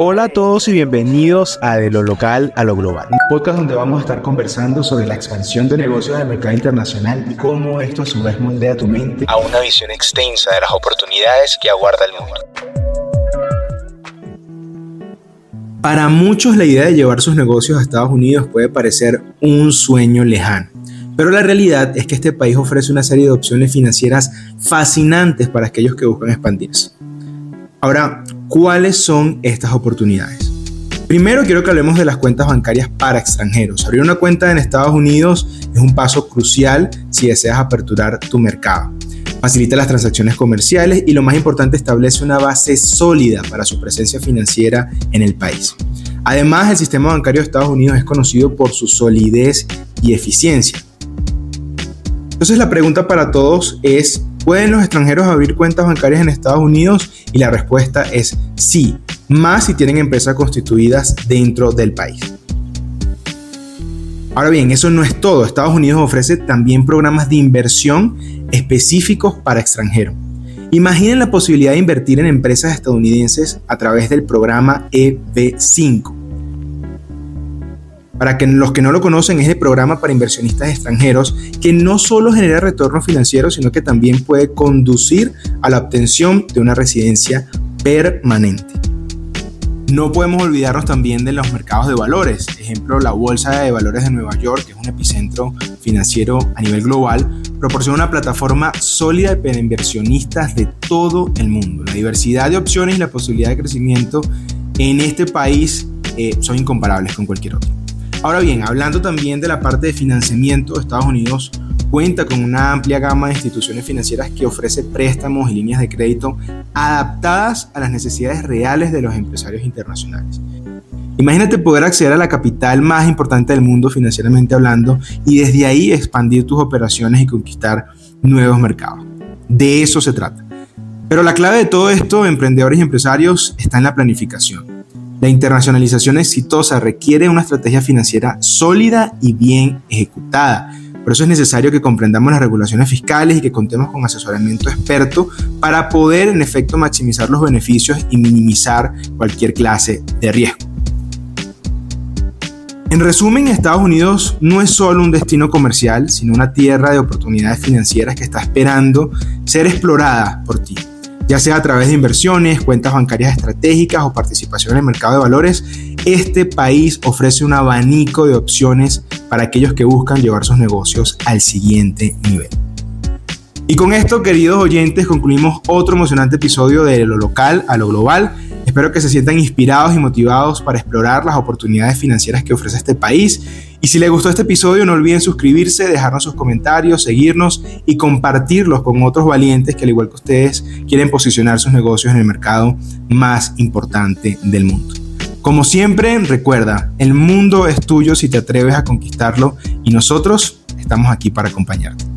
Hola a todos y bienvenidos a De lo local a lo global, un podcast donde vamos a estar conversando sobre la expansión de negocios del mercado internacional y cómo esto a su vez moldea tu mente a una visión extensa de las oportunidades que aguarda el mundo. Para muchos la idea de llevar sus negocios a Estados Unidos puede parecer un sueño lejano. Pero la realidad es que este país ofrece una serie de opciones financieras fascinantes para aquellos que buscan expandirse. Ahora, ¿cuáles son estas oportunidades? Primero quiero que hablemos de las cuentas bancarias para extranjeros. Abrir una cuenta en Estados Unidos es un paso crucial si deseas aperturar tu mercado. Facilita las transacciones comerciales y lo más importante establece una base sólida para su presencia financiera en el país. Además, el sistema bancario de Estados Unidos es conocido por su solidez y eficiencia. Entonces la pregunta para todos es, ¿Pueden los extranjeros abrir cuentas bancarias en Estados Unidos? Y la respuesta es sí, más si tienen empresas constituidas dentro del país. Ahora bien, eso no es todo. Estados Unidos ofrece también programas de inversión específicos para extranjeros. Imaginen la posibilidad de invertir en empresas estadounidenses a través del programa EB5. Para que los que no lo conocen, es el programa para inversionistas extranjeros que no solo genera retorno financiero, sino que también puede conducir a la obtención de una residencia permanente. No podemos olvidarnos también de los mercados de valores. Ejemplo, la Bolsa de Valores de Nueva York, que es un epicentro financiero a nivel global, proporciona una plataforma sólida para inversionistas de todo el mundo. La diversidad de opciones y la posibilidad de crecimiento en este país eh, son incomparables con cualquier otro. Ahora bien, hablando también de la parte de financiamiento, Estados Unidos cuenta con una amplia gama de instituciones financieras que ofrece préstamos y líneas de crédito adaptadas a las necesidades reales de los empresarios internacionales. Imagínate poder acceder a la capital más importante del mundo financieramente hablando y desde ahí expandir tus operaciones y conquistar nuevos mercados. De eso se trata. Pero la clave de todo esto, emprendedores y empresarios, está en la planificación. La internacionalización exitosa requiere una estrategia financiera sólida y bien ejecutada. Por eso es necesario que comprendamos las regulaciones fiscales y que contemos con asesoramiento experto para poder en efecto maximizar los beneficios y minimizar cualquier clase de riesgo. En resumen, Estados Unidos no es solo un destino comercial, sino una tierra de oportunidades financieras que está esperando ser explorada por ti ya sea a través de inversiones, cuentas bancarias estratégicas o participación en el mercado de valores, este país ofrece un abanico de opciones para aquellos que buscan llevar sus negocios al siguiente nivel. Y con esto, queridos oyentes, concluimos otro emocionante episodio de lo local a lo global. Espero que se sientan inspirados y motivados para explorar las oportunidades financieras que ofrece este país y si les gustó este episodio, no olviden suscribirse, dejarnos sus comentarios, seguirnos y compartirlos con otros valientes que al igual que ustedes quieren posicionar sus negocios en el mercado más importante del mundo. Como siempre, recuerda, el mundo es tuyo si te atreves a conquistarlo y nosotros estamos aquí para acompañarte.